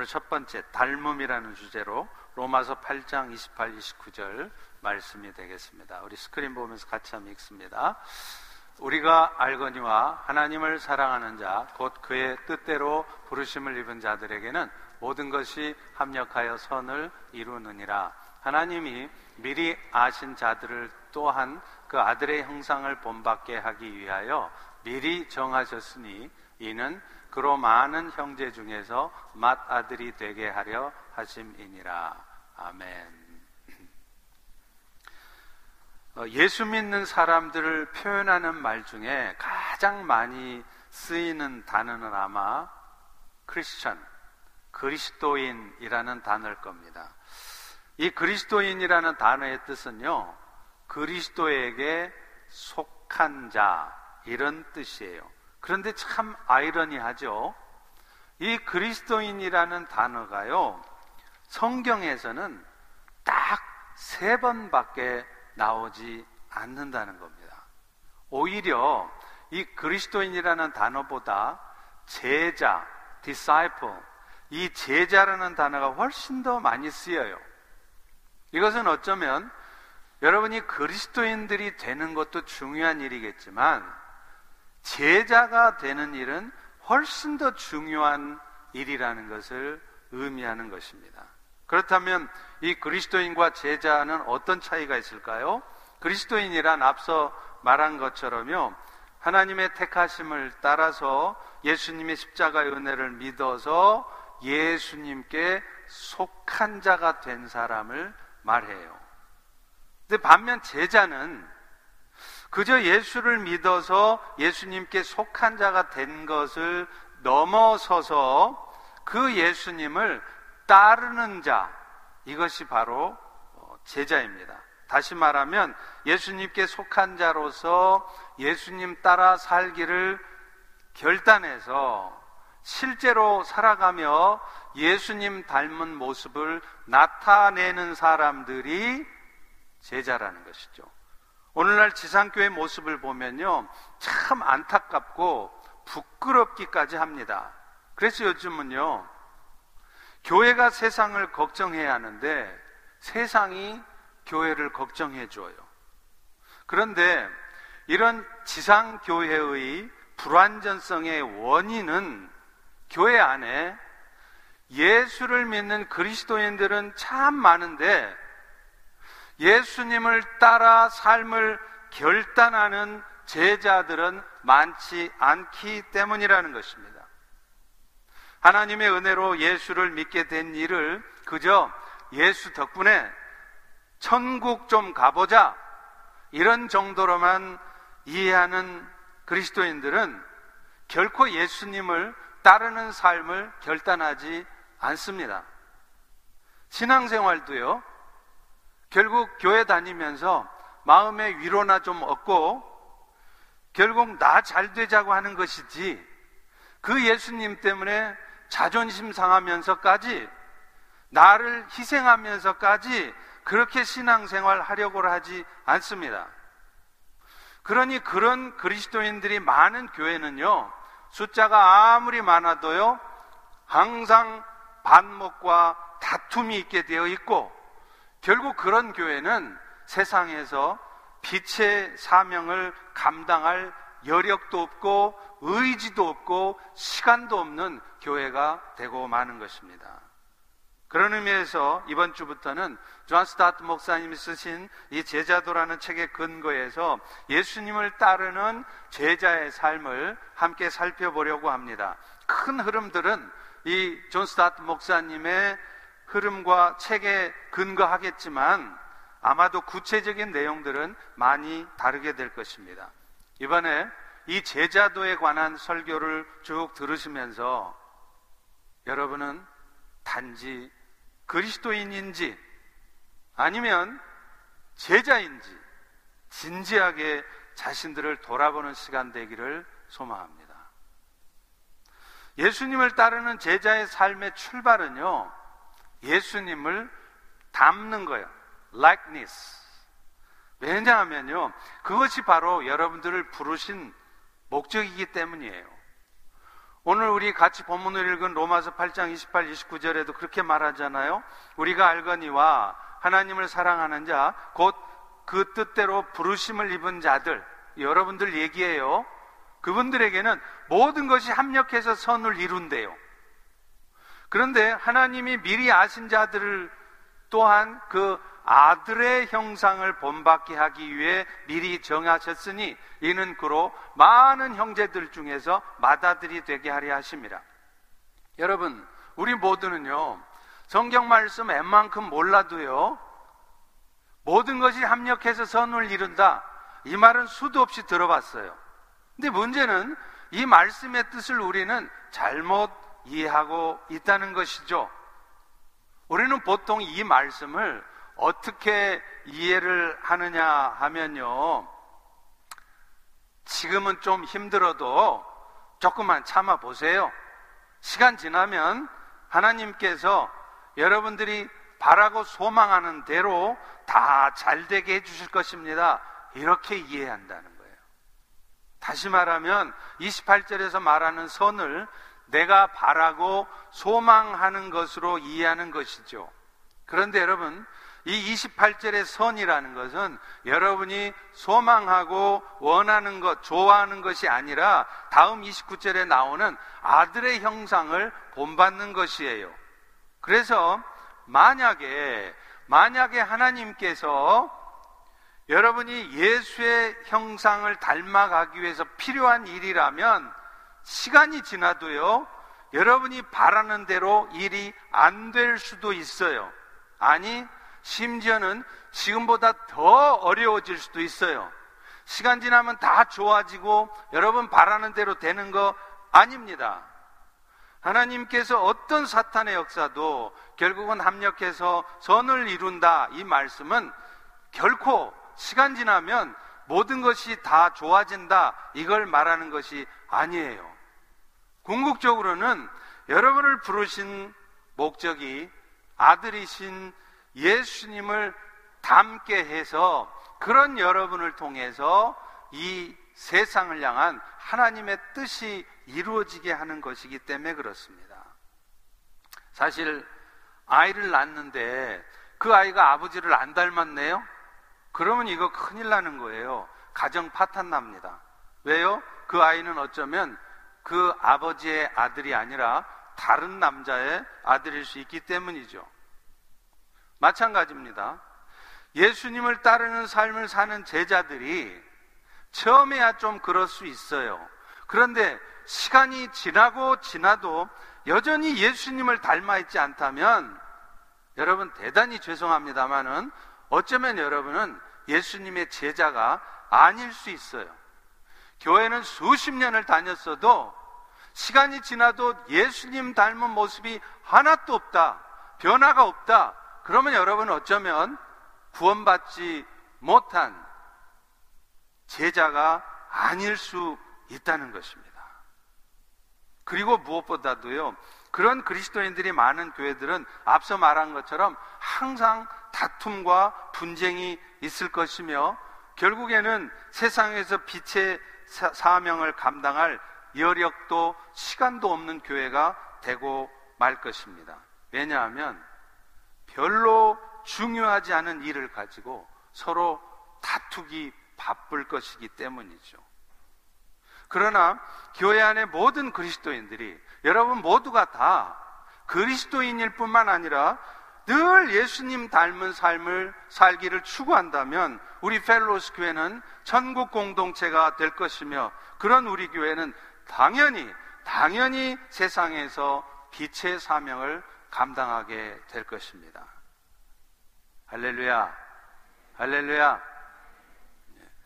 오늘 첫 번째 닮음이라는 주제로 로마서 8장 28, 29절 말씀이 되겠습니다. 우리 스크린 보면서 같이 한번 읽습니다. 우리가 알거니와 하나님을 사랑하는 자, 곧 그의 뜻대로 부르심을 입은 자들에게는 모든 것이 합력하여 선을 이루느니라. 하나님이 미리 아신 자들을 또한 그 아들의 형상을 본받게 하기 위하여 미리 정하셨으니 이는 그로 많은 형제 중에서 맏아들이 되게 하려 하심이니라. 아멘. 어, 예수 믿는 사람들을 표현하는 말 중에 가장 많이 쓰이는 단어는 아마 크리스천, 그리스도인이라는 단어일 겁니다. 이 그리스도인이라는 단어의 뜻은요, 그리스도에게 속한 자, 이런 뜻이에요. 그런데 참 아이러니하죠? 이 그리스도인이라는 단어가요, 성경에서는 딱 세 번밖에 나오지 않는다는 겁니다. 오히려 이 그리스도인이라는 단어보다 제자, disciple, 이 제자라는 단어가 훨씬 더 많이 쓰여요. 이것은 어쩌면 여러분이 그리스도인들이 되는 것도 중요한 일이겠지만 제자가 되는 일은 훨씬 더 중요한 일이라는 것을 의미하는 것입니다. 그렇다면 이 그리스도인과 제자는 어떤 차이가 있을까요? 그리스도인이란 앞서 말한 것처럼요. 하나님의 택하심을 따라서 예수님의 십자가의 은혜를 믿어서 예수님께 속한 자가 된 사람을 말해요. 근데 반면 제자는 그저 예수를 믿어서 예수님께 속한 자가 된 것을 넘어서서 그 예수님을 따르는 자, 이것이 바로 어, 제자입니다. 다시 말하면 예수님께 속한 자로서 예수님 따라 살기를 결단해서 실제로 살아가며 예수님 닮은 모습을 나타내는 사람들이 제자라는 것이죠. 오늘날 지상교회 모습을 보면요. 참 안타깝고 부끄럽기까지 합니다. 그래서 요즘은요. 교회가 세상을 걱정해야 하는데 세상이 교회를 걱정해 줘요. 그런데 이런 지상교회의 불완전성의 원인은 교회 안에 예수를 믿는 그리스도인들은 참 많은데 예수님을 따라 삶을 결단하는 제자들은 많지 않기 때문이라는 것입니다. 하나님의 은혜로 예수를 믿게 된 일을 그저 예수 덕분에 천국 좀 가보자 이런 정도로만 이해하는 그리스도인들은 결코 예수님을 따르는 삶을 결단하지 않습니다. 신앙생활도요, 결국 교회 다니면서 마음의 위로나 좀 얻고 결국 나 잘 되자고 하는 것이지 그 예수님 때문에 자존심 상하면서까지 나를 희생하면서까지 그렇게 신앙생활 하려고 하지 않습니다. 그러니 그런 그리스도인들이 많은 교회는요, 숫자가 아무리 많아도요, 항상 반목과 다툼이 있게 되어 있고, 결국 그런 교회는 세상에서 빛의 사명을 감당할 여력도 없고 의지도 없고 시간도 없는 교회가 되고 마는 것입니다. 그런 의미에서 이번 주부터는 존 스토트 목사님이 쓰신 이 제자도라는 책에 근거해서 예수님을 따르는 제자의 삶을 함께 살펴보려고 합니다. 큰 흐름들은 이 존 스토트 목사님의 흐름과 책에 근거하겠지만 아마도 구체적인 내용들은 많이 다르게 될 것입니다. 이번에 이 제자도에 관한 설교를 쭉 들으시면서 여러분은 단지 그리스도인인지 아니면 제자인지 진지하게 자신들을 돌아보는 시간 되기를 소망합니다. 예수님을 따르는 제자의 삶의 출발은요, 예수님을 닮는 거예요. likeness. 왜냐하면요, 그것이 바로 여러분들을 부르신 목적이기 때문이에요. 오늘 우리 같이 본문을 읽은 로마서 8장 28, 29절에도 그렇게 말하잖아요. 우리가 알거니와 하나님을 사랑하는 자, 곧 그 뜻대로 부르심을 입은 자들, 여러분들 얘기해요. 그분들에게는 모든 것이 합력해서 선을 이룬대요. 그런데 하나님이 미리 아신 자들을 또한 그 아들의 형상을 본받게 하기 위해 미리 정하셨으니 이는 그로 많은 형제들 중에서 맏아들이 되게 하려 하심이라. 여러분, 우리 모두는요, 성경 말씀 웬만큼 몰라도요, 모든 것이 합력해서 선을 이룬다. 이 말은 수도 없이 들어봤어요. 근데 문제는 이 말씀의 뜻을 우리는 잘못 이해하고 있다는 것이죠. 우리는 보통 이 말씀을 어떻게 이해를 하느냐 하면요. 지금은 좀 힘들어도 조금만 참아 보세요. 시간 지나면 하나님께서 여러분들이 바라고 소망하는 대로 다 잘 되게 해주실 것입니다. 이렇게 이해한다는 거예요. 다시 말하면 28절에서 말하는 선을 내가 바라고 소망하는 것으로 이해하는 것이죠. 그런데 여러분, 이 28절의 선이라는 것은 여러분이 소망하고 원하는 것, 좋아하는 것이 아니라 다음 29절에 나오는 아들의 형상을 본받는 것이에요. 그래서 만약에, 만약에 하나님께서 여러분이 예수의 형상을 닮아가기 위해서 필요한 일이라면 시간이 지나도요, 여러분이 바라는 대로 일이 안 될 수도 있어요. 아니, 심지어는 지금보다 더 어려워질 수도 있어요. 시간 지나면 다 좋아지고 여러분 바라는 대로 되는 거 아닙니다. 하나님께서 어떤 사탄의 역사도 결국은 합력해서 선을 이룬다. 이 말씀은 결코 시간 지나면 모든 것이 다 좋아진다. 이걸 말하는 것이 아니에요. 궁극적으로는 여러분을 부르신 목적이 아들이신 예수님을 닮게 해서 그런 여러분을 통해서 이 세상을 향한 하나님의 뜻이 이루어지게 하는 것이기 때문에 그렇습니다. 사실 아이를 낳는데 그 아이가 아버지를 안 닮았네요? 그러면 이거 큰일 나는 거예요. 가정 파탄 납니다. 왜요? 그 아이는 어쩌면 그 아버지의 아들이 아니라 다른 남자의 아들일 수 있기 때문이죠. 마찬가지입니다. 예수님을 따르는 삶을 사는 제자들이 처음에야 좀 그럴 수 있어요. 그런데 시간이 지나고 지나도 여전히 예수님을 닮아 있지 않다면 여러분 대단히 죄송합니다만은 어쩌면 여러분은 예수님의 제자가 아닐 수 있어요. 교회는 수십 년을 다녔어도 시간이 지나도 예수님 닮은 모습이 하나도 없다. 변화가 없다. 그러면 여러분 어쩌면 구원받지 못한 제자가 아닐 수 있다는 것입니다. 그리고 무엇보다도요, 그런 그리스도인들이 많은 교회들은 앞서 말한 것처럼 항상 다툼과 분쟁이 있을 것이며 결국에는 세상에서 빛의 사명을 감당할 여력도 시간도 없는 교회가 되고 말 것입니다. 왜냐하면 별로 중요하지 않은 일을 가지고 서로 다투기 바쁠 것이기 때문이죠. 그러나 교회 안의 모든 그리스도인들이 여러분 모두가 다 그리스도인일 뿐만 아니라 늘 예수님 닮은 삶을 살기를 추구한다면 우리 펠로스 교회는 천국 공동체가 될 것이며 그런 우리 교회는 당연히 당연히 세상에서 빛의 사명을 감당하게 될 것입니다. 할렐루야. 할렐루야.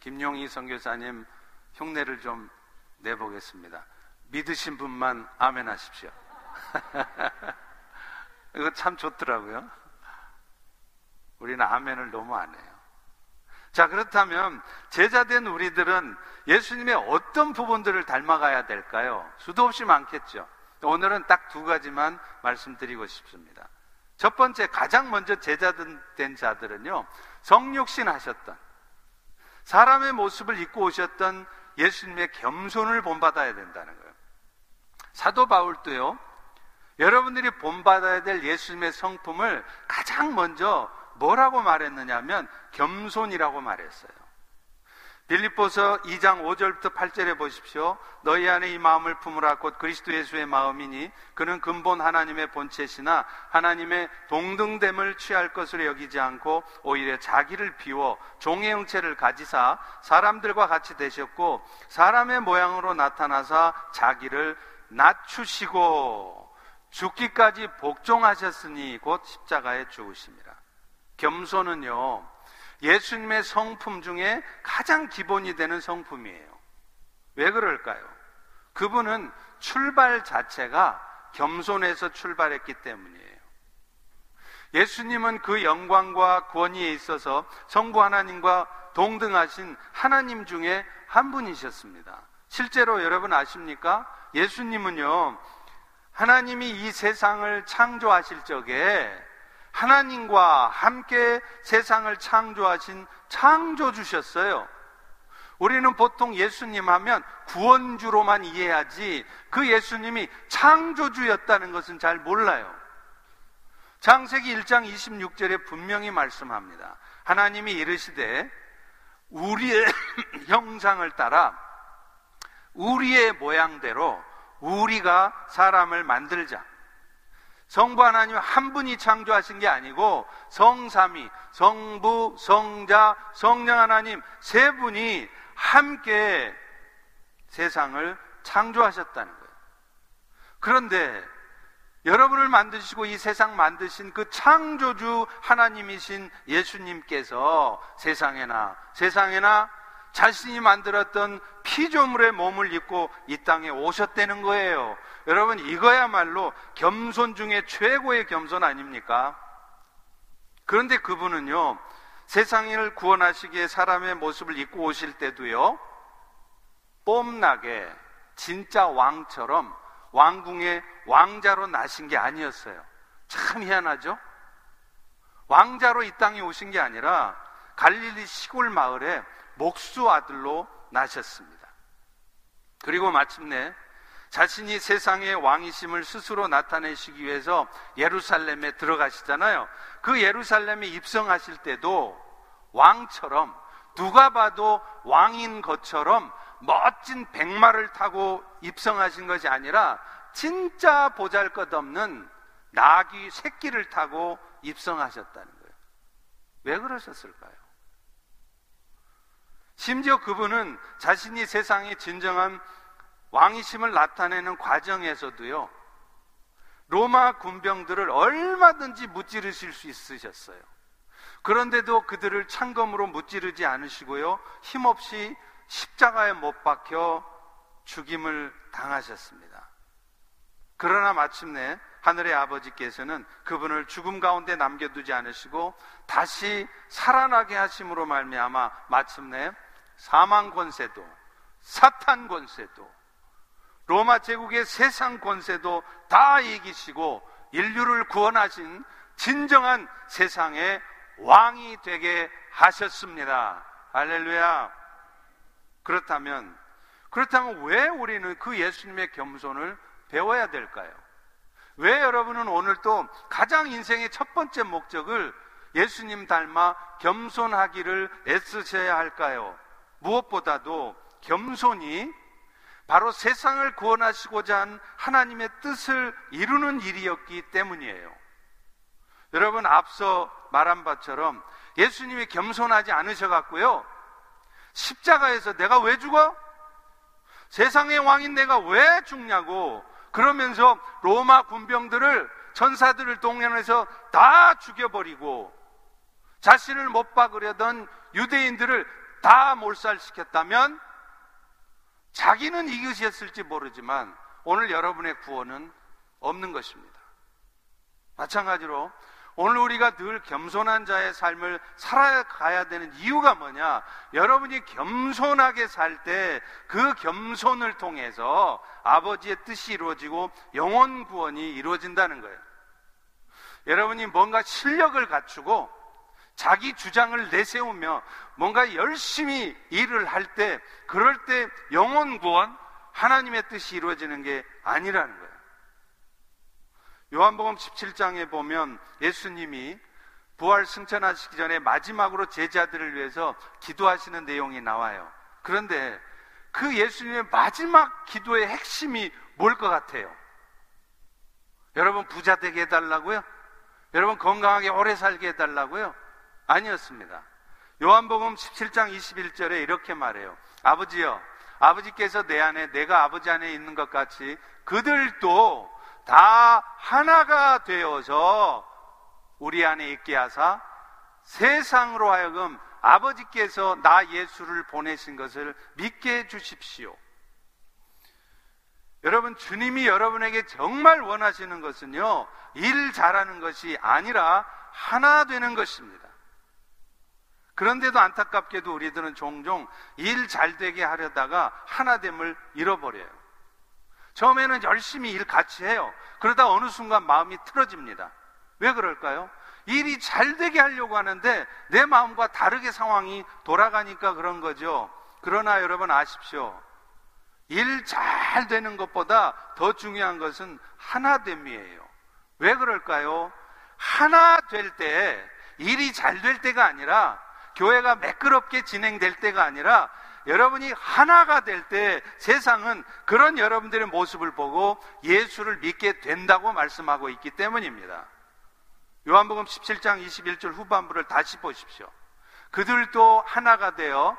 김용희 선교사님 흉내를 좀 내보겠습니다. 믿으신 분만 아멘 하십시오. 이거 참 좋더라고요. 우리는 아멘을 너무 안 해요. 자, 그렇다면 제자된 우리들은 예수님의 어떤 부분들을 닮아가야 될까요? 수도 없이 많겠죠. 오늘은 딱 두 가지만 말씀드리고 싶습니다. 첫 번째, 가장 먼저 제자된 자들은요, 성육신 하셨던, 사람의 모습을 입고 오셨던 예수님의 겸손을 본받아야 된다는 거예요. 사도 바울도요. 여러분들이 본받아야 될 예수님의 성품을 가장 먼저 뭐라고 말했느냐면 겸손이라고 말했어요. 빌립보서 2장 5절부터 8절에 보십시오. 너희 안에 이 마음을 품으라 곧 그리스도 예수의 마음이니 그는 근본 하나님의 본체시나 하나님의 동등됨을 취할 것으로 여기지 않고 오히려 자기를 비워 종의 형체를 가지사 사람들과 같이 되셨고 사람의 모양으로 나타나사 자기를 낮추시고 죽기까지 복종하셨으니 곧 십자가에 죽으십니다. 겸손은요. 예수님의 성품 중에 가장 기본이 되는 성품이에요. 왜 그럴까요? 그분은 출발 자체가 겸손해서 출발했기 때문이에요. 예수님은 그 영광과 권위에 있어서 성부 하나님과 동등하신 하나님 중에 한 분이셨습니다. 실제로 여러분 아십니까? 예수님은요, 하나님이 이 세상을 창조하실 적에 하나님과 함께 세상을 창조하신 창조주셨어요. 우리는 보통 예수님 하면 구원주로만 이해하지 그 예수님이 창조주였다는 것은 잘 몰라요. 장세기 1장 26절에 분명히 말씀합니다. 하나님이 이르시되 우리의 형상을 따라 우리의 모양대로 우리가 사람을 만들자. 성부 하나님 한 분이 창조하신 게 아니고 성삼위, 성부, 성자, 성령 하나님 세 분이 함께 세상을 창조하셨다는 거예요. 그런데 여러분을 만드시고 이 세상 만드신 그 창조주 하나님이신 예수님께서 세상에나 세상에나 자신이 만들었던 피조물의 몸을 입고 이 땅에 오셨다는 거예요. 여러분, 이거야말로 겸손 중에 최고의 겸손 아닙니까? 그런데 그분은요, 세상을 구원하시기에 사람의 모습을 입고 오실 때도요, 뽐나게 진짜 왕처럼 왕궁의 왕자로 나신 게 아니었어요. 참 희한하죠? 왕자로 이 땅에 오신 게 아니라 갈릴리 시골 마을에 목수 아들로 나셨습니다. 그리고 마침내 자신이 세상의 왕이심을 스스로 나타내시기 위해서 예루살렘에 들어가시잖아요. 그 예루살렘에 입성하실 때도 왕처럼 누가 봐도 왕인 것처럼 멋진 백마를 타고 입성하신 것이 아니라 진짜 보잘 것 없는 나귀 새끼를 타고 입성하셨다는 거예요. 왜 그러셨을까요? 심지어 그분은 자신이 세상의 진정한 왕이심을 나타내는 과정에서도요, 로마 군병들을 얼마든지 무찌르실 수 있으셨어요. 그런데도 그들을 창검으로 무찌르지 않으시고요, 힘없이 십자가에 못 박혀 죽임을 당하셨습니다. 그러나 마침내 하늘의 아버지께서는 그분을 죽음 가운데 남겨두지 않으시고 다시 살아나게 하심으로 말미암아 마침내 사망 권세도 사탄 권세도 로마 제국의 세상 권세도 다 이기시고 인류를 구원하신 진정한 세상의 왕이 되게 하셨습니다. 할렐루야. 그렇다면 그렇다면 왜 우리는 그 예수님의 겸손을 배워야 될까요? 왜 여러분은 오늘 또 가장 인생의 첫 번째 목적을 예수님 닮아 겸손하기를 애쓰셔야 할까요? 무엇보다도 겸손이 바로 세상을 구원하시고자 한 하나님의 뜻을 이루는 일이었기 때문이에요. 여러분, 앞서 말한 바처럼 예수님이 겸손하지 않으셔갖고요. 십자가에서 내가 왜 죽어? 세상의 왕인 내가 왜 죽냐고 그러면서 로마 군병들을 천사들을 동원해서 다 죽여버리고 자신을 못 박으려던 유대인들을 다 몰살시켰다면 자기는 이기셨을지 모르지만 오늘 여러분의 구원은 없는 것입니다. 마찬가지로 오늘 우리가 늘 겸손한 자의 삶을 살아가야 되는 이유가 뭐냐? 여러분이 겸손하게 살 때 그 겸손을 통해서 아버지의 뜻이 이루어지고 영원 구원이 이루어진다는 거예요. 여러분이 뭔가 실력을 갖추고 자기 주장을 내세우며 뭔가 열심히 일을 할 때, 그럴 때 영원 구원, 하나님의 뜻이 이루어지는 게 아니라는 거예요. 요한복음 17장에 보면 예수님이 부활 승천하시기 전에 마지막으로 제자들을 위해서 기도하시는 내용이 나와요. 그런데 그 예수님의 마지막 기도의 핵심이 뭘 것 같아요? 여러분 부자 되게 해달라고요? 여러분 건강하게 오래 살게 해달라고요? 아니었습니다. 요한복음 17장 21절에 이렇게 말해요. 아버지여, 아버지께서 내 안에 내가 아버지 안에 있는 것 같이 그들도 다 하나가 되어서 우리 안에 있게 하사 세상으로 하여금 아버지께서 나 예수를 보내신 것을 믿게 해 주십시오. 여러분, 주님이 여러분에게 정말 원하시는 것은요, 일 잘하는 것이 아니라 하나 되는 것입니다. 그런데도 안타깝게도 우리들은 종종 일 잘 되게 하려다가 하나됨을 잃어버려요. 처음에는 열심히 일 같이 해요. 그러다 어느 순간 마음이 틀어집니다. 왜 그럴까요? 일이 잘 되게 하려고 하는데 내 마음과 다르게 상황이 돌아가니까 그런 거죠. 그러나 여러분 아십시오. 일 잘 되는 것보다 더 중요한 것은 하나됨이에요. 왜 그럴까요? 하나 될 때, 일이 잘 될 때가 아니라 교회가 매끄럽게 진행될 때가 아니라 여러분이 하나가 될 때 세상은 그런 여러분들의 모습을 보고 예수를 믿게 된다고 말씀하고 있기 때문입니다. 요한복음 17장 21절 후반부를 다시 보십시오. 그들도 하나가 되어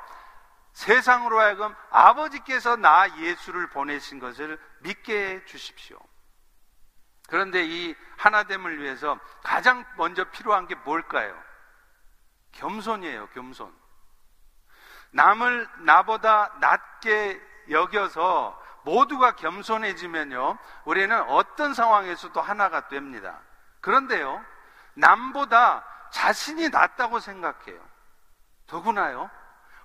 세상으로 하여금 아버지께서 나 예수를 보내신 것을 믿게 해 주십시오. 그런데 이 하나됨을 위해서 가장 먼저 필요한 게 뭘까요? 겸손이에요, 겸손. 남을 나보다 낮게 여겨서 모두가 겸손해지면요, 우리는 어떤 상황에서도 하나가 됩니다. 그런데요, 남보다 자신이 낫다고 생각해요. 더구나요,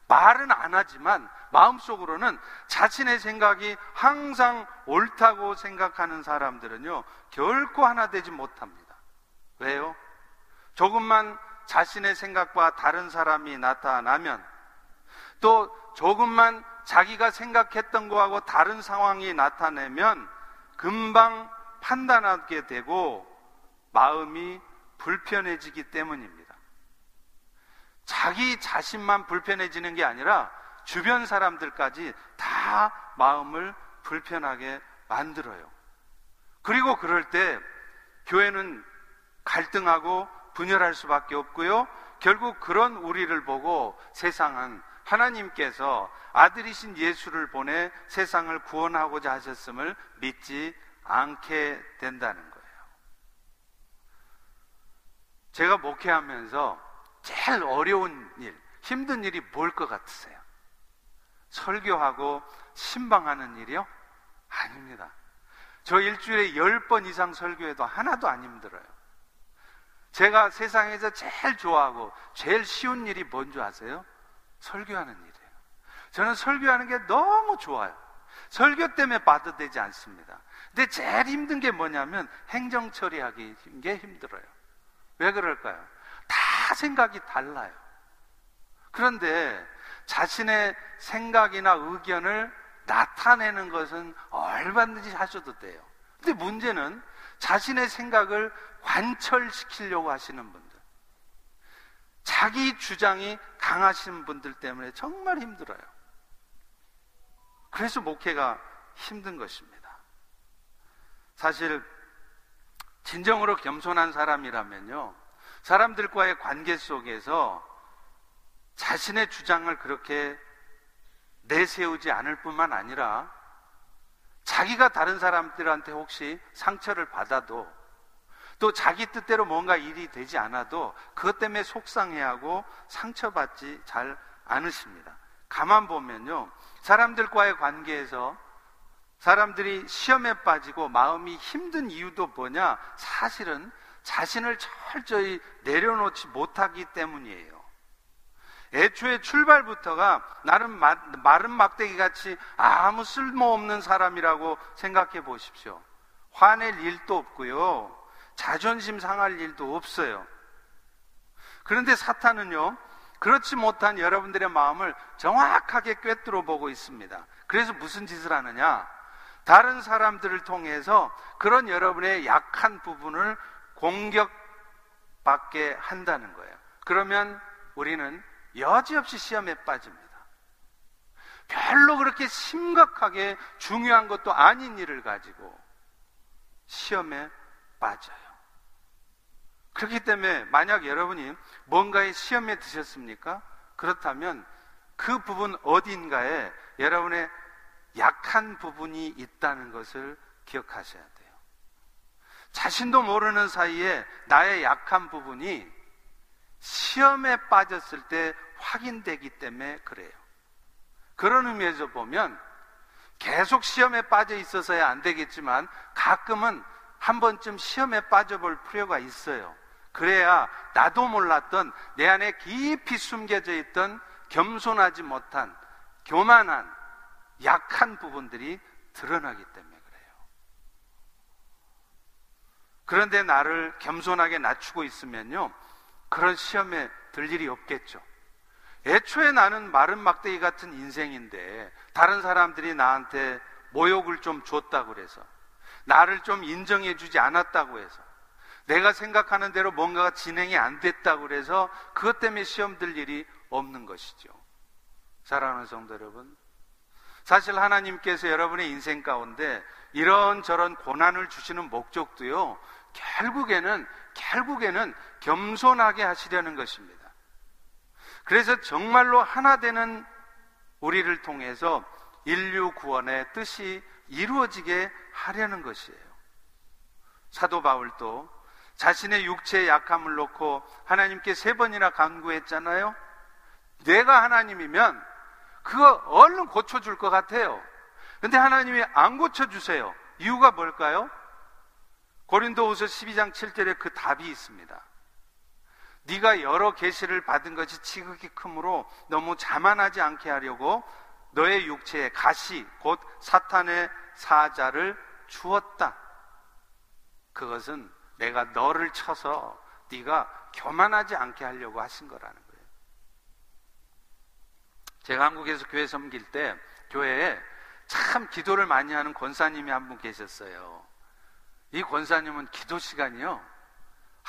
말은 안 하지만 마음속으로는 자신의 생각이 항상 옳다고 생각하는 사람들은요, 결코 하나 되지 못합니다. 왜요? 조금만 자신의 생각과 다른 사람이 나타나면 또 조금만 자기가 생각했던 거하고 다른 상황이 나타내면 금방 판단하게 되고 마음이 불편해지기 때문입니다. 자기 자신만 불편해지는 게 아니라 주변 사람들까지 다 마음을 불편하게 만들어요. 그리고 그럴 때 교회는 갈등하고 분열할 수밖에 없고요. 결국 그런 우리를 보고 세상은 하나님께서 아들이신 예수를 보내 세상을 구원하고자 하셨음을 믿지 않게 된다는 거예요. 제가 목회하면서 제일 어려운 일, 힘든 일이 뭘 것 같으세요? 설교하고 신방하는 일이요? 아닙니다. 저 일주일에 열번 이상 설교해도 하나도 안 힘들어요. 제가 세상에서 제일 좋아하고 제일 쉬운 일이 뭔지 아세요? 설교하는 일이에요. 저는 설교하는 게 너무 좋아요. 설교 때문에 받도 되지 않습니다. 근데 제일 힘든 게 뭐냐면 행정 처리하기 게 힘들어요. 왜 그럴까요? 다 생각이 달라요. 그런데 자신의 생각이나 의견을 나타내는 것은 얼마든지 하셔도 돼요. 근데 문제는 자신의 생각을 관철시키려고 하시는 분들. 자기 주장이 강하신 분들 때문에 정말 힘들어요. 그래서 목회가 힘든 것입니다. 사실, 진정으로 겸손한 사람이라면요, 사람들과의 관계 속에서 자신의 주장을 그렇게 내세우지 않을 뿐만 아니라 자기가 다른 사람들한테 혹시 상처를 받아도 또 자기 뜻대로 뭔가 일이 되지 않아도 그것 때문에 속상해하고 상처받지 잘 않으십니다. 가만 보면요. 사람들과의 관계에서 사람들이 시험에 빠지고 마음이 힘든 이유도 뭐냐? 사실은 자신을 철저히 내려놓지 못하기 때문이에요. 애초에 출발부터가 나름 마른 막대기 같이 아무 쓸모없는 사람이라고 생각해 보십시오. 화낼 일도 없고요. 자존심 상할 일도 없어요. 그런데 사탄은요, 그렇지 못한 여러분들의 마음을 정확하게 꿰뚫어 보고 있습니다. 그래서 무슨 짓을 하느냐? 다른 사람들을 통해서 그런 여러분의 약한 부분을 공격받게 한다는 거예요. 그러면 우리는 여지없이 시험에 빠집니다. 별로 그렇게 심각하게 중요한 것도 아닌 일을 가지고 시험에 빠져요. 그렇기 때문에 만약 여러분이 뭔가에 시험에 드셨습니까? 그렇다면 그 부분 어딘가에 여러분의 약한 부분이 있다는 것을 기억하셔야 돼요. 자신도 모르는 사이에 나의 약한 부분이 시험에 빠졌을 때 확인되기 때문에 그래요. 그런 의미에서 보면 계속 시험에 빠져 있어서야 안 되겠지만 가끔은 한 번쯤 시험에 빠져볼 필요가 있어요. 그래야 나도 몰랐던 내 안에 깊이 숨겨져 있던 겸손하지 못한 교만한 약한 부분들이 드러나기 때문에 그래요. 그런데 나를 겸손하게 낮추고 있으면요. 그런 시험에 들 일이 없겠죠. 애초에 나는 마른 막대기 같은 인생인데 다른 사람들이 나한테 모욕을 좀 줬다고 그래서 나를 좀 인정해 주지 않았다고 해서 내가 생각하는 대로 뭔가가 진행이 안 됐다고 그래서 그것 때문에 시험 들 일이 없는 것이죠. 사랑하는 성도 여러분, 사실 하나님께서 여러분의 인생 가운데 이런저런 고난을 주시는 목적도요, 결국에는, 결국에는 겸손하게 하시려는 것입니다. 그래서 정말로 하나 되는 우리를 통해서 인류 구원의 뜻이 이루어지게 하려는 것이에요. 사도 바울도 자신의 육체의 약함을 놓고 하나님께 세 번이나 간구했잖아요. 내가 하나님이면 그거 얼른 고쳐줄 것 같아요. 근데 하나님이 안 고쳐주세요. 이유가 뭘까요? 고린도후서 12장 7절에 그 답이 있습니다. 네가 여러 계시를 받은 것이 지극히 크므로 너무 자만하지 않게 하려고 너의 육체에 가시 곧 사탄의 사자를 주었다. 그것은 내가 너를 쳐서 네가 교만하지 않게 하려고 하신 거라는 거예요. 제가 한국에서 교회 섬길 때 교회에 참 기도를 많이 하는 권사님이 한 분 계셨어요. 이 권사님은 기도 시간이요.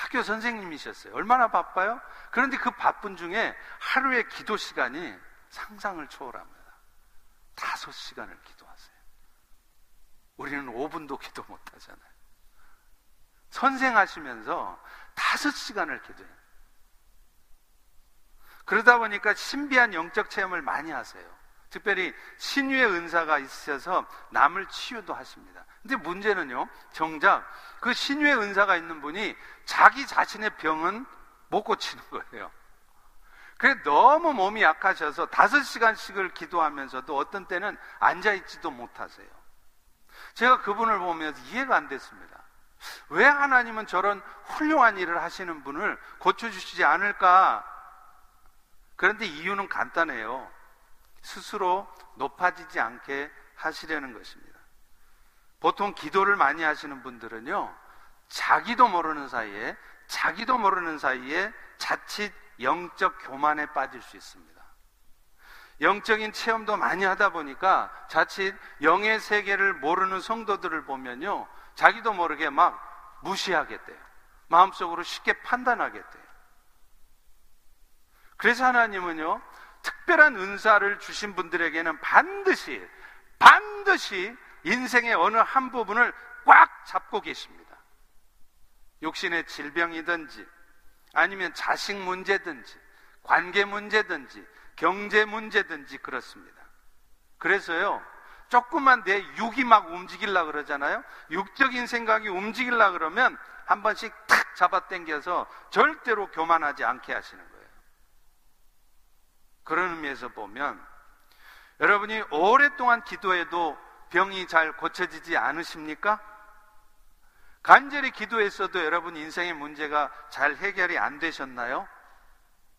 학교 선생님이셨어요. 얼마나 바빠요? 그런데 그 바쁜 중에 하루의 기도 시간이 상상을 초월합니다. 다섯 시간을 기도하세요. 우리는 5분도 기도 못 하잖아요. 선생하시면서 다섯 시간을 기도해요. 그러다 보니까 신비한 영적 체험을 많이 하세요. 특별히 신유의 은사가 있으셔서 남을 치유도 하십니다. 근데 문제는요, 정작 그 신유의 은사가 있는 분이 자기 자신의 병은 못 고치는 거예요. 그래 너무 몸이 약하셔서 다섯 시간씩을 기도하면서도 어떤 때는 앉아있지도 못하세요. 제가 그분을 보면서 이해가 안 됐습니다. 왜 하나님은 저런 훌륭한 일을 하시는 분을 고쳐주시지 않을까? 그런데 이유는 간단해요. 스스로 높아지지 않게 하시려는 것입니다. 보통 기도를 많이 하시는 분들은요, 자기도 모르는 사이에, 자기도 모르는 사이에 자칫 영적 교만에 빠질 수 있습니다. 영적인 체험도 많이 하다 보니까 자칫 영의 세계를 모르는 성도들을 보면요, 자기도 모르게 막 무시하게 돼요. 마음속으로 쉽게 판단하게 돼요. 그래서 하나님은요, 특별한 은사를 주신 분들에게는 반드시, 반드시 인생의 어느 한 부분을 꽉 잡고 계십니다. 욕심의 질병이든지, 아니면 자식 문제든지, 관계 문제든지, 경제 문제든지 그렇습니다. 그래서요, 조금만 내 육이 막 움직일라 그러잖아요. 육적인 생각이 움직일라 그러면 한 번씩 탁 잡아당겨서 절대로 교만하지 않게 하시는 거예요. 그런 의미에서 보면 여러분이 오랫동안 기도해도 병이 잘 고쳐지지 않으십니까? 간절히 기도했어도 여러분 인생의 문제가 잘 해결이 안 되셨나요?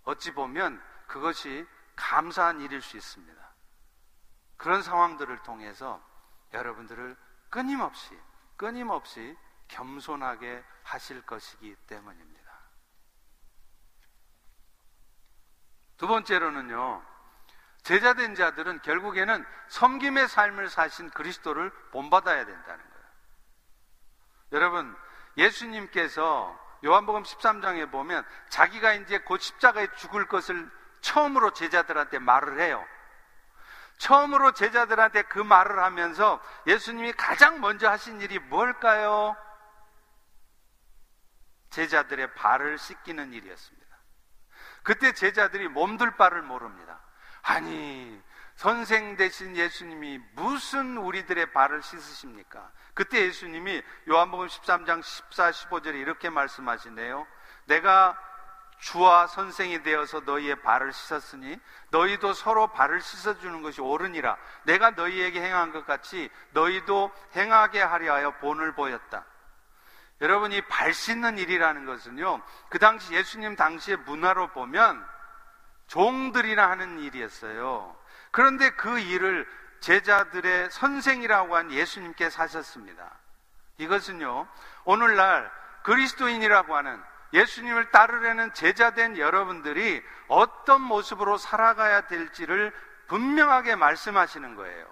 어찌 보면 그것이 감사한 일일 수 있습니다. 그런 상황들을 통해서 여러분들을 끊임없이, 끊임없이 겸손하게 하실 것이기 때문입니다. 두 번째로는요, 제자된 자들은 결국에는 섬김의 삶을 사신 그리스도를 본받아야 된다는 거예요. 여러분, 예수님께서 요한복음 13장에 보면 자기가 이제 곧 십자가에 죽을 것을 처음으로 제자들한테 말을 해요. 처음으로 제자들한테 그 말을 하면서 예수님이 가장 먼저 하신 일이 뭘까요? 제자들의 발을 씻기는 일이었습니다. 그때 제자들이 몸둘 바를 모릅니다. 아니, 선생 대신 예수님이 무슨 우리들의 발을 씻으십니까? 그때 예수님이 요한복음 13장 14, 15절에 이렇게 말씀하시네요. 내가 주와 선생이 되어서 너희의 발을 씻었으니 너희도 서로 발을 씻어주는 것이 옳으니라. 내가 너희에게 행한 것 같이 너희도 행하게 하려 하여 본을 보였다. 여러분이 발 씻는 일이라는 것은요, 그 당시 예수님 당시의 문화로 보면 종들이나 하는 일이었어요. 그런데 그 일을 제자들의 선생이라고 한 예수님께 사셨습니다. 이것은요, 오늘날 그리스도인이라고 하는 예수님을 따르려는 제자된 여러분들이 어떤 모습으로 살아가야 될지를 분명하게 말씀하시는 거예요.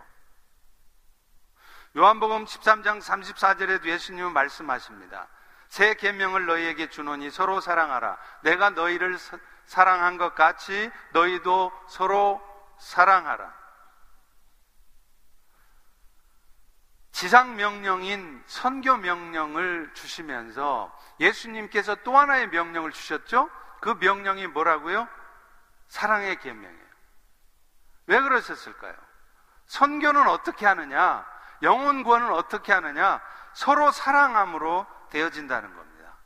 요한복음 13장 34절에도 예수님은 말씀하십니다. 새 계명을 너희에게 주노니 서로 사랑하라. 내가 너희를 사랑한 것 같이 너희도 서로 사랑하라. 지상 명령인 선교 명령을 주시면서 예수님께서 또 하나의 명령을 주셨죠? 그 명령이 뭐라고요? 사랑의 계명이에요. 왜 그러셨을까요? 선교는 어떻게 하느냐? 영혼 구원은 어떻게 하느냐? 서로 사랑함으로 되어진다는 겁니다.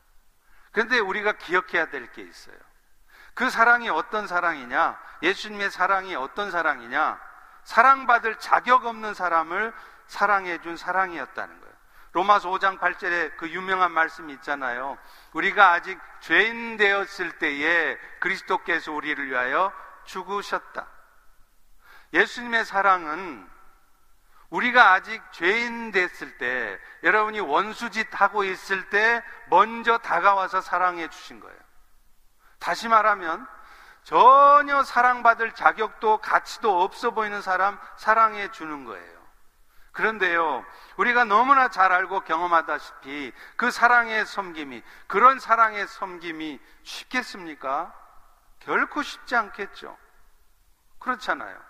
그런데 우리가 기억해야 될 게 있어요. 그 사랑이 어떤 사랑이냐? 예수님의 사랑이 어떤 사랑이냐? 사랑받을 자격 없는 사람을 사랑해 준 사랑이었다는 거예요. 로마서 5장 8절에 그 유명한 말씀이 있잖아요. 우리가 아직 죄인 되었을 때에 그리스도께서 우리를 위하여 죽으셨다. 예수님의 사랑은 우리가 아직 죄인 됐을 때, 여러분이 원수짓 하고 있을 때 먼저 다가와서 사랑해 주신 거예요. 다시 말하면 전혀 사랑받을 자격도 가치도 없어 보이는 사람 사랑해 주는 거예요. 그런데요, 우리가 너무나 잘 알고 경험하다시피 그 사랑의 섬김이, 그런 사랑의 섬김이 쉽겠습니까? 결코 쉽지 않겠죠. 그렇잖아요.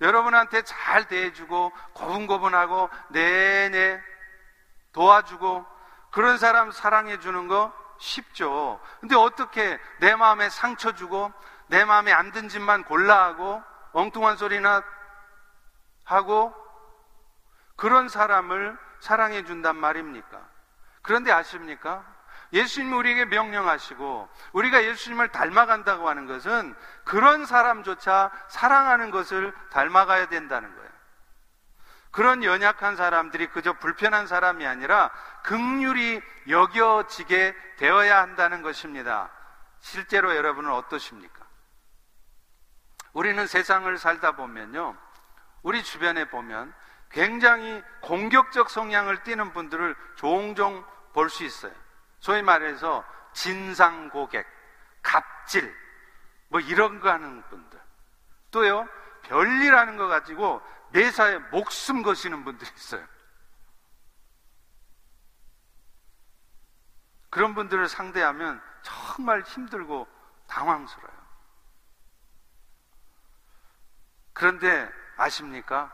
여러분한테 잘 대해주고, 고분고분하고, 내내 도와주고, 그런 사람 사랑해주는 거 쉽죠. 근데 어떻게 내 마음에 상처 주고, 내 마음에 안 든 짓만 골라하고, 엉뚱한 소리나 하고, 그런 사람을 사랑해 준단 말입니까? 그런데 아십니까? 예수님이 우리에게 명령하시고 우리가 예수님을 닮아간다고 하는 것은 그런 사람조차 사랑하는 것을 닮아가야 된다는 거예요. 그런 연약한 사람들이 그저 불편한 사람이 아니라 극률이 여겨지게 되어야 한다는 것입니다. 실제로 여러분은 어떠십니까? 우리는 세상을 살다 보면요. 우리 주변에 보면 굉장히 공격적 성향을 띠는 분들을 종종 볼 수 있어요. 소위 말해서 진상 고객, 갑질, 뭐 이런 거 하는 분들. 또요, 별일 하는 거 가지고 매사에 목숨 거시는 분들이 있어요. 그런 분들을 상대하면 정말 힘들고 당황스러워요. 그런데 아십니까?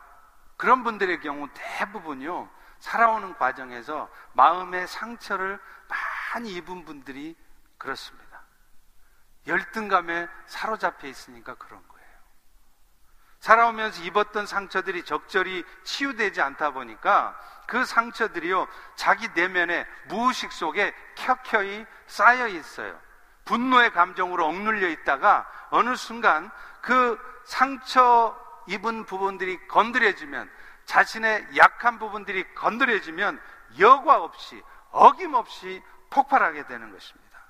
그런 분들의 경우 대부분요, 살아오는 과정에서 마음의 상처를 많이 입은 분들이 그렇습니다. 열등감에 사로잡혀 있으니까 그런 거예요. 살아오면서 입었던 상처들이 적절히 치유되지 않다 보니까 그 상처들이요, 자기 내면의 무의식 속에 켜켜이 쌓여 있어요. 분노의 감정으로 억눌려 있다가 어느 순간 그 상처 입은 부분들이 건드려지면 자신의 약한 부분들이 건드려지면 여과 없이 어김없이 폭발하게 되는 것입니다.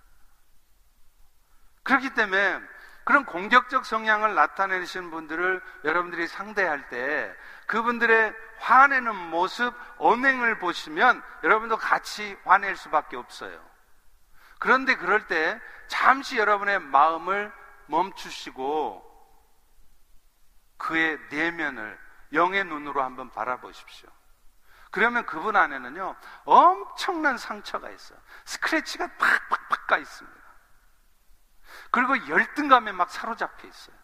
그렇기 때문에 그런 공격적 성향을 나타내시는 분들을 여러분들이 상대할 때 그분들의 화내는 모습, 언행을 보시면 여러분도 같이 화낼 수밖에 없어요. 그런데 그럴 때 잠시 여러분의 마음을 멈추시고 그의 내면을 영의 눈으로 한번 바라보십시오. 그러면 그분 안에는요, 엄청난 상처가 있어요. 스크래치가 팍팍팍 가 있습니다. 그리고 열등감에 막 사로잡혀 있어요.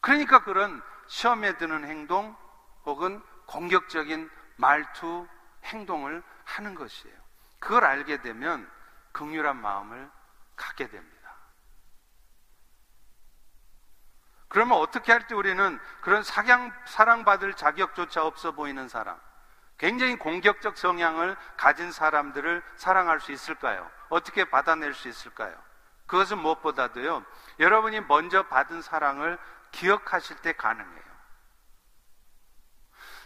그러니까 그런 시험에 드는 행동 혹은 공격적인 말투, 행동을 하는 것이에요. 그걸 알게 되면 극률한 마음을 갖게 됩니다. 그러면 어떻게 할때 우리는 그런 사냥, 사랑받을 자격조차 없어 보이는 사람, 굉장히 공격적 성향을 가진 사람들을 사랑할 수 있을까요? 어떻게 받아낼 수 있을까요? 그것은 무엇보다도요, 여러분이 먼저 받은 사랑을 기억하실 때 가능해요.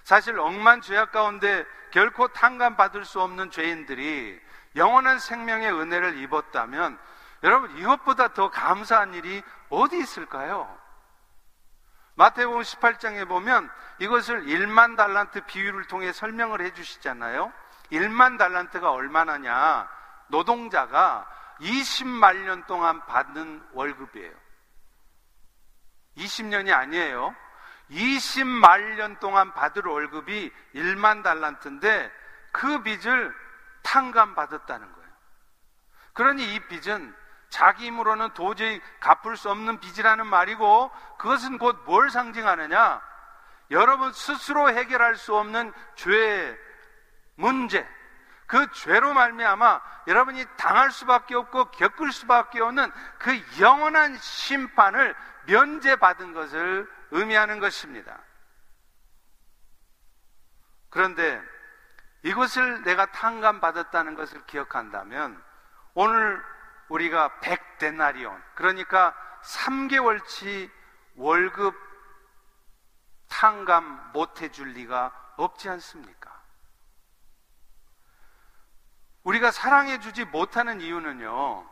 사실 억만 죄악 가운데 결코 탕감 받을 수 없는 죄인들이 영원한 생명의 은혜를 입었다면 여러분 이것보다 더 감사한 일이 어디 있을까요? 마태복음 18장에 보면 이것을 1만 달란트 비유를 통해 설명을 해 주시잖아요. 1만 달란트가 얼마나냐? 노동자가 20만 년 동안 받는 월급이에요. 20년이 아니에요. 20만 년 동안 받을 월급이 1만 달란트인데 그 빚을 탕감 받았다는 거예요. 그러니 이 빚은 자기 힘으로는 도저히 갚을 수 없는 빚이라는 말이고 그것은 곧 뭘 상징하느냐? 여러분 스스로 해결할 수 없는 죄의 문제, 그 죄로 말미암아 여러분이 당할 수밖에 없고 겪을 수밖에 없는 그 영원한 심판을 면제받은 것을 의미하는 것입니다. 그런데 이것을 내가 탕감받았다는 것을 기억한다면 오늘 우리가 100데나리온, 그러니까 3개월치 월급 탕감 못 해줄 리가 없지 않습니까? 우리가 사랑해주지 못하는 이유는요,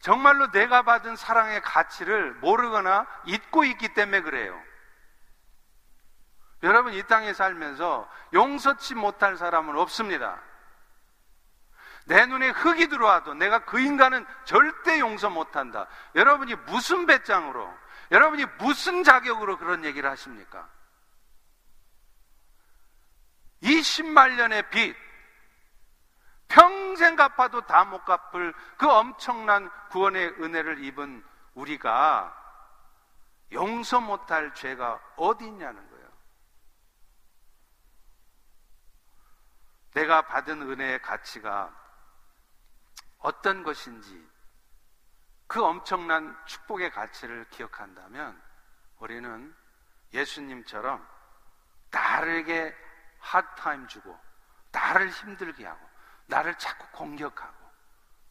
정말로 내가 받은 사랑의 가치를 모르거나 잊고 있기 때문에 그래요. 여러분, 이 땅에 살면서 용서치 못할 사람은 없습니다. 내 눈에 흙이 들어와도 내가 그 인간은 절대 용서 못한다. 여러분이 무슨 배짱으로, 여러분이 무슨 자격으로 그런 얘기를 하십니까? 20만 년의 빚, 평생 갚아도 다 못 갚을 그 엄청난 구원의 은혜를 입은 우리가 용서 못할 죄가 어디 있냐는 거예요. 내가 받은 은혜의 가치가 어떤 것인지 그 엄청난 축복의 가치를 기억한다면 우리는 예수님처럼 나에게 핫타임 주고 나를 힘들게 하고 나를 자꾸 공격하고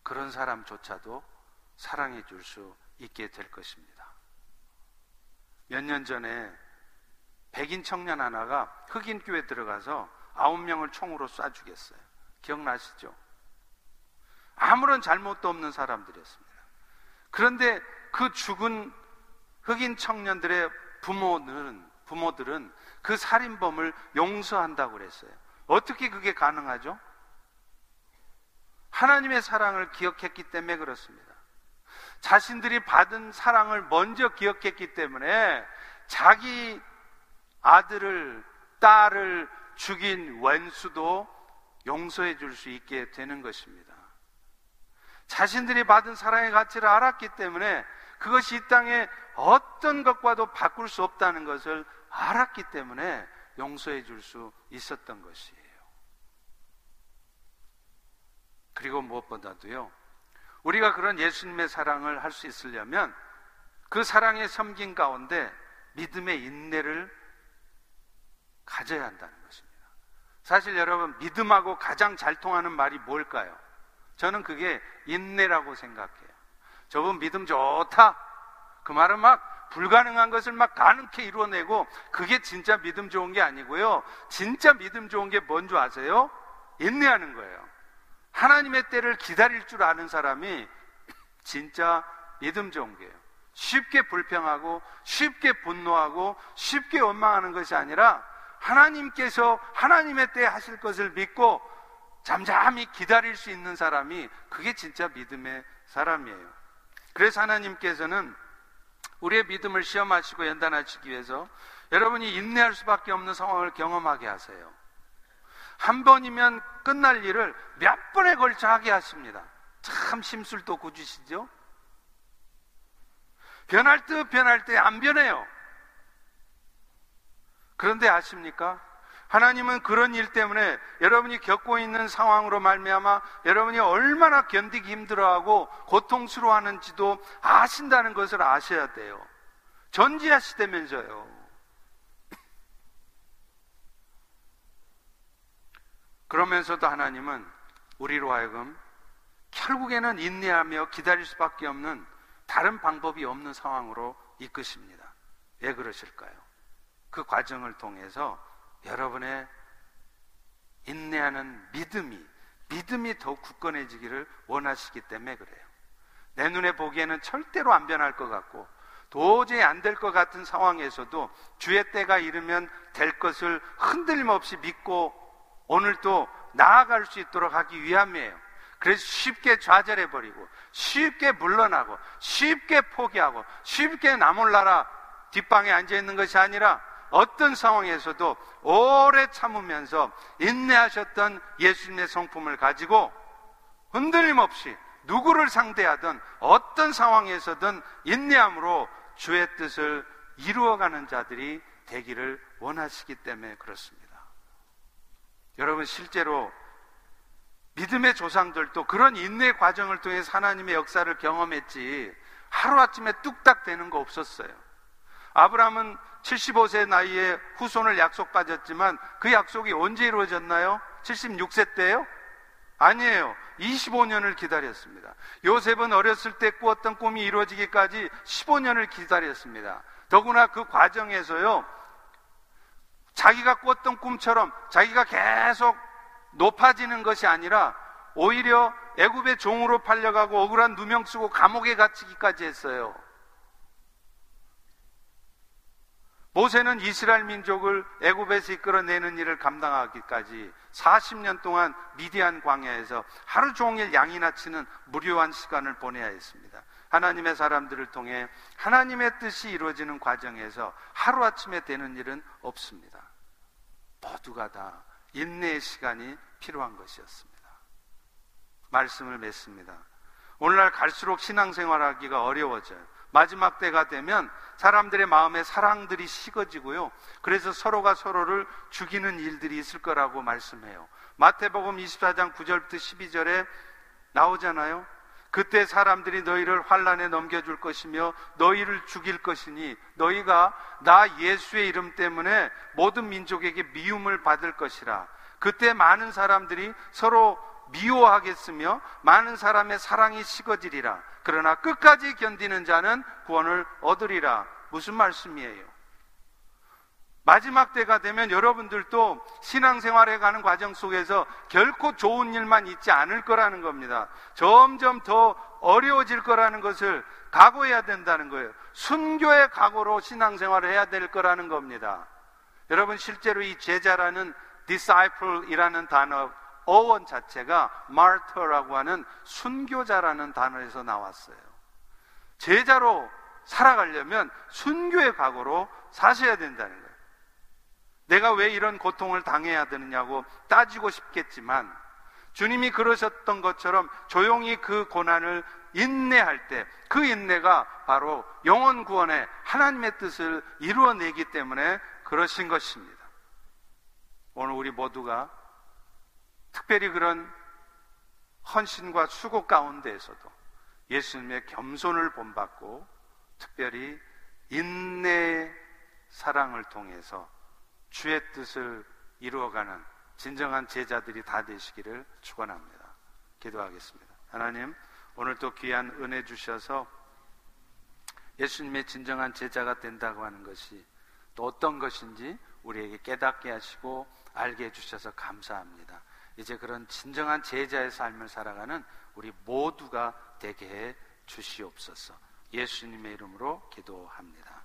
그런 사람조차도 사랑해 줄 수 있게 될 것입니다. 몇 년 전에 백인 청년 하나가 흑인 교회 들어가서 아홉 명을 총으로 쏴 죽였어요. 기억나시죠? 아무런 잘못도 없는 사람들이었습니다. 그런데 그 죽은 흑인 청년들의 부모는 부모들은 그 살인범을 용서한다고 그랬어요. 어떻게 그게 가능하죠? 하나님의 사랑을 기억했기 때문에 그렇습니다. 자신들이 받은 사랑을 먼저 기억했기 때문에 자기 아들을, 딸을 죽인 원수도 용서해 줄 수 있게 되는 것입니다. 자신들이 받은 사랑의 가치를 알았기 때문에 그것이 이 땅에 어떤 것과도 바꿀 수 없다는 것을 알았기 때문에 용서해 줄 수 있었던 것이에요. 그리고 무엇보다도요, 우리가 그런 예수님의 사랑을 할 수 있으려면 그 사랑의 섬긴 가운데 믿음의 인내를 가져야 한다는 것입니다. 사실 여러분, 믿음하고 가장 잘 통하는 말이 뭘까요? 저는 그게 인내라고 생각해요. 저분 믿음 좋다. 그 말은 막 불가능한 것을 막 가능케 이루어내고 그게 진짜 믿음 좋은 게 아니고요. 진짜 믿음 좋은 게 뭔지 아세요? 인내하는 거예요. 하나님의 때를 기다릴 줄 아는 사람이 진짜 믿음 좋은 게요. 쉽게 불평하고 쉽게 분노하고 쉽게 원망하는 것이 아니라 하나님께서 하나님의 때 하실 것을 믿고 잠잠히 기다릴 수 있는 사람이 그게 진짜 믿음의 사람이에요. 그래서 하나님께서는 우리의 믿음을 시험하시고 연단하시기 위해서 여러분이 인내할 수밖에 없는 상황을 경험하게 하세요. 한 번이면 끝날 일을 몇 번에 걸쳐 하게 하십니다. 참 심술도 굳으시죠? 변할 듯 변할 때 안 변해요. 그런데 아십니까? 하나님은 그런 일 때문에 여러분이 겪고 있는 상황으로 말미암아 여러분이 얼마나 견디기 힘들어하고 고통스러워하는지도 아신다는 것을 아셔야 돼요. 전지하시다면서요. 그러면서도 하나님은 우리로 하여금 결국에는 인내하며 기다릴 수밖에 없는 다른 방법이 없는 상황으로 이끄십니다. 왜 그러실까요? 그 과정을 통해서 여러분의 인내하는 믿음이 믿음이 더욱 굳건해지기를 원하시기 때문에 그래요. 내 눈에 보기에는 절대로 안 변할 것 같고 도저히 안 될 것 같은 상황에서도 주의 때가 이르면 될 것을 흔들림 없이 믿고 오늘도 나아갈 수 있도록 하기 위함이에요. 그래서 쉽게 좌절해버리고, 쉽게 물러나고, 쉽게 포기하고, 쉽게 나 몰라라 뒷방에 앉아있는 것이 아니라 어떤 상황에서도 오래 참으면서 인내하셨던 예수님의 성품을 가지고 흔들림 없이 누구를 상대하든 어떤 상황에서든 인내함으로 주의 뜻을 이루어가는 자들이 되기를 원하시기 때문에 그렇습니다. 여러분 실제로 믿음의 조상들도 그런 인내 과정을 통해서 하나님의 역사를 경험했지 하루아침에 뚝딱 되는 거 없었어요. 아브라함은 75세 나이에 후손을 약속받았지만 그 약속이 언제 이루어졌나요? 76세 때요? 아니에요. 25년을 기다렸습니다. 요셉은 어렸을 때 꾸었던 꿈이 이루어지기까지 15년을 기다렸습니다. 더구나 그 과정에서요, 자기가 꿨던 꿈처럼 자기가 계속 높아지는 것이 아니라 오히려 애굽의 종으로 팔려가고 억울한 누명 쓰고 감옥에 갇히기까지 했어요. 모세는 이스라엘 민족을 애굽에서 이끌어내는 일을 감당하기까지 40년 동안 미디안 광야에서 하루 종일 양이나 치는 무료한 시간을 보내야 했습니다. 하나님의 사람들을 통해 하나님의 뜻이 이루어지는 과정에서 하루아침에 되는 일은 없습니다. 모두가 다 인내의 시간이 필요한 것이었습니다. 말씀을 맺습니다. 오늘날 갈수록 신앙생활하기가 어려워져요. 마지막 때가 되면 사람들의 마음에 사랑들이 식어지고요. 그래서 서로가 서로를 죽이는 일들이 있을 거라고 말씀해요. 마태복음 24장 9절부터 12절에 나오잖아요. 그때 사람들이 너희를 환란에 넘겨줄 것이며 너희를 죽일 것이니 너희가 나 예수의 이름 때문에 모든 민족에게 미움을 받을 것이라. 그때 많은 사람들이 서로 미워하겠으며 많은 사람의 사랑이 식어지리라. 그러나 끝까지 견디는 자는 구원을 얻으리라. 무슨 말씀이에요? 마지막 때가 되면 여러분들도 신앙생활에 가는 과정 속에서 결코 좋은 일만 있지 않을 거라는 겁니다. 점점 더 어려워질 거라는 것을 각오해야 된다는 거예요. 순교의 각오로 신앙생활을 해야 될 거라는 겁니다. 여러분 실제로 이 제자라는 disciple이라는 단어 어원 자체가 martyr라고 하는 순교자라는 단어에서 나왔어요. 제자로 살아가려면 순교의 각오로 사셔야 된다는 거예요. 내가 왜 이런 고통을 당해야 되느냐고 따지고 싶겠지만 주님이 그러셨던 것처럼 조용히 그 고난을 인내할 때 그 인내가 바로 영원 구원의 하나님의 뜻을 이루어내기 때문에 그러신 것입니다. 오늘 우리 모두가 특별히 그런 헌신과 수고 가운데에서도 예수님의 겸손을 본받고 특별히 인내의 사랑을 통해서 주의 뜻을 이루어가는 진정한 제자들이 다 되시기를 축원합니다. 기도하겠습니다. 하나님, 오늘 또 귀한 은혜 주셔서 예수님의 진정한 제자가 된다고 하는 것이 또 어떤 것인지 우리에게 깨닫게 하시고 알게 해주셔서 감사합니다. 이제 그런 진정한 제자의 삶을 살아가는 우리 모두가 되게 해 주시옵소서. 예수님의 이름으로 기도합니다.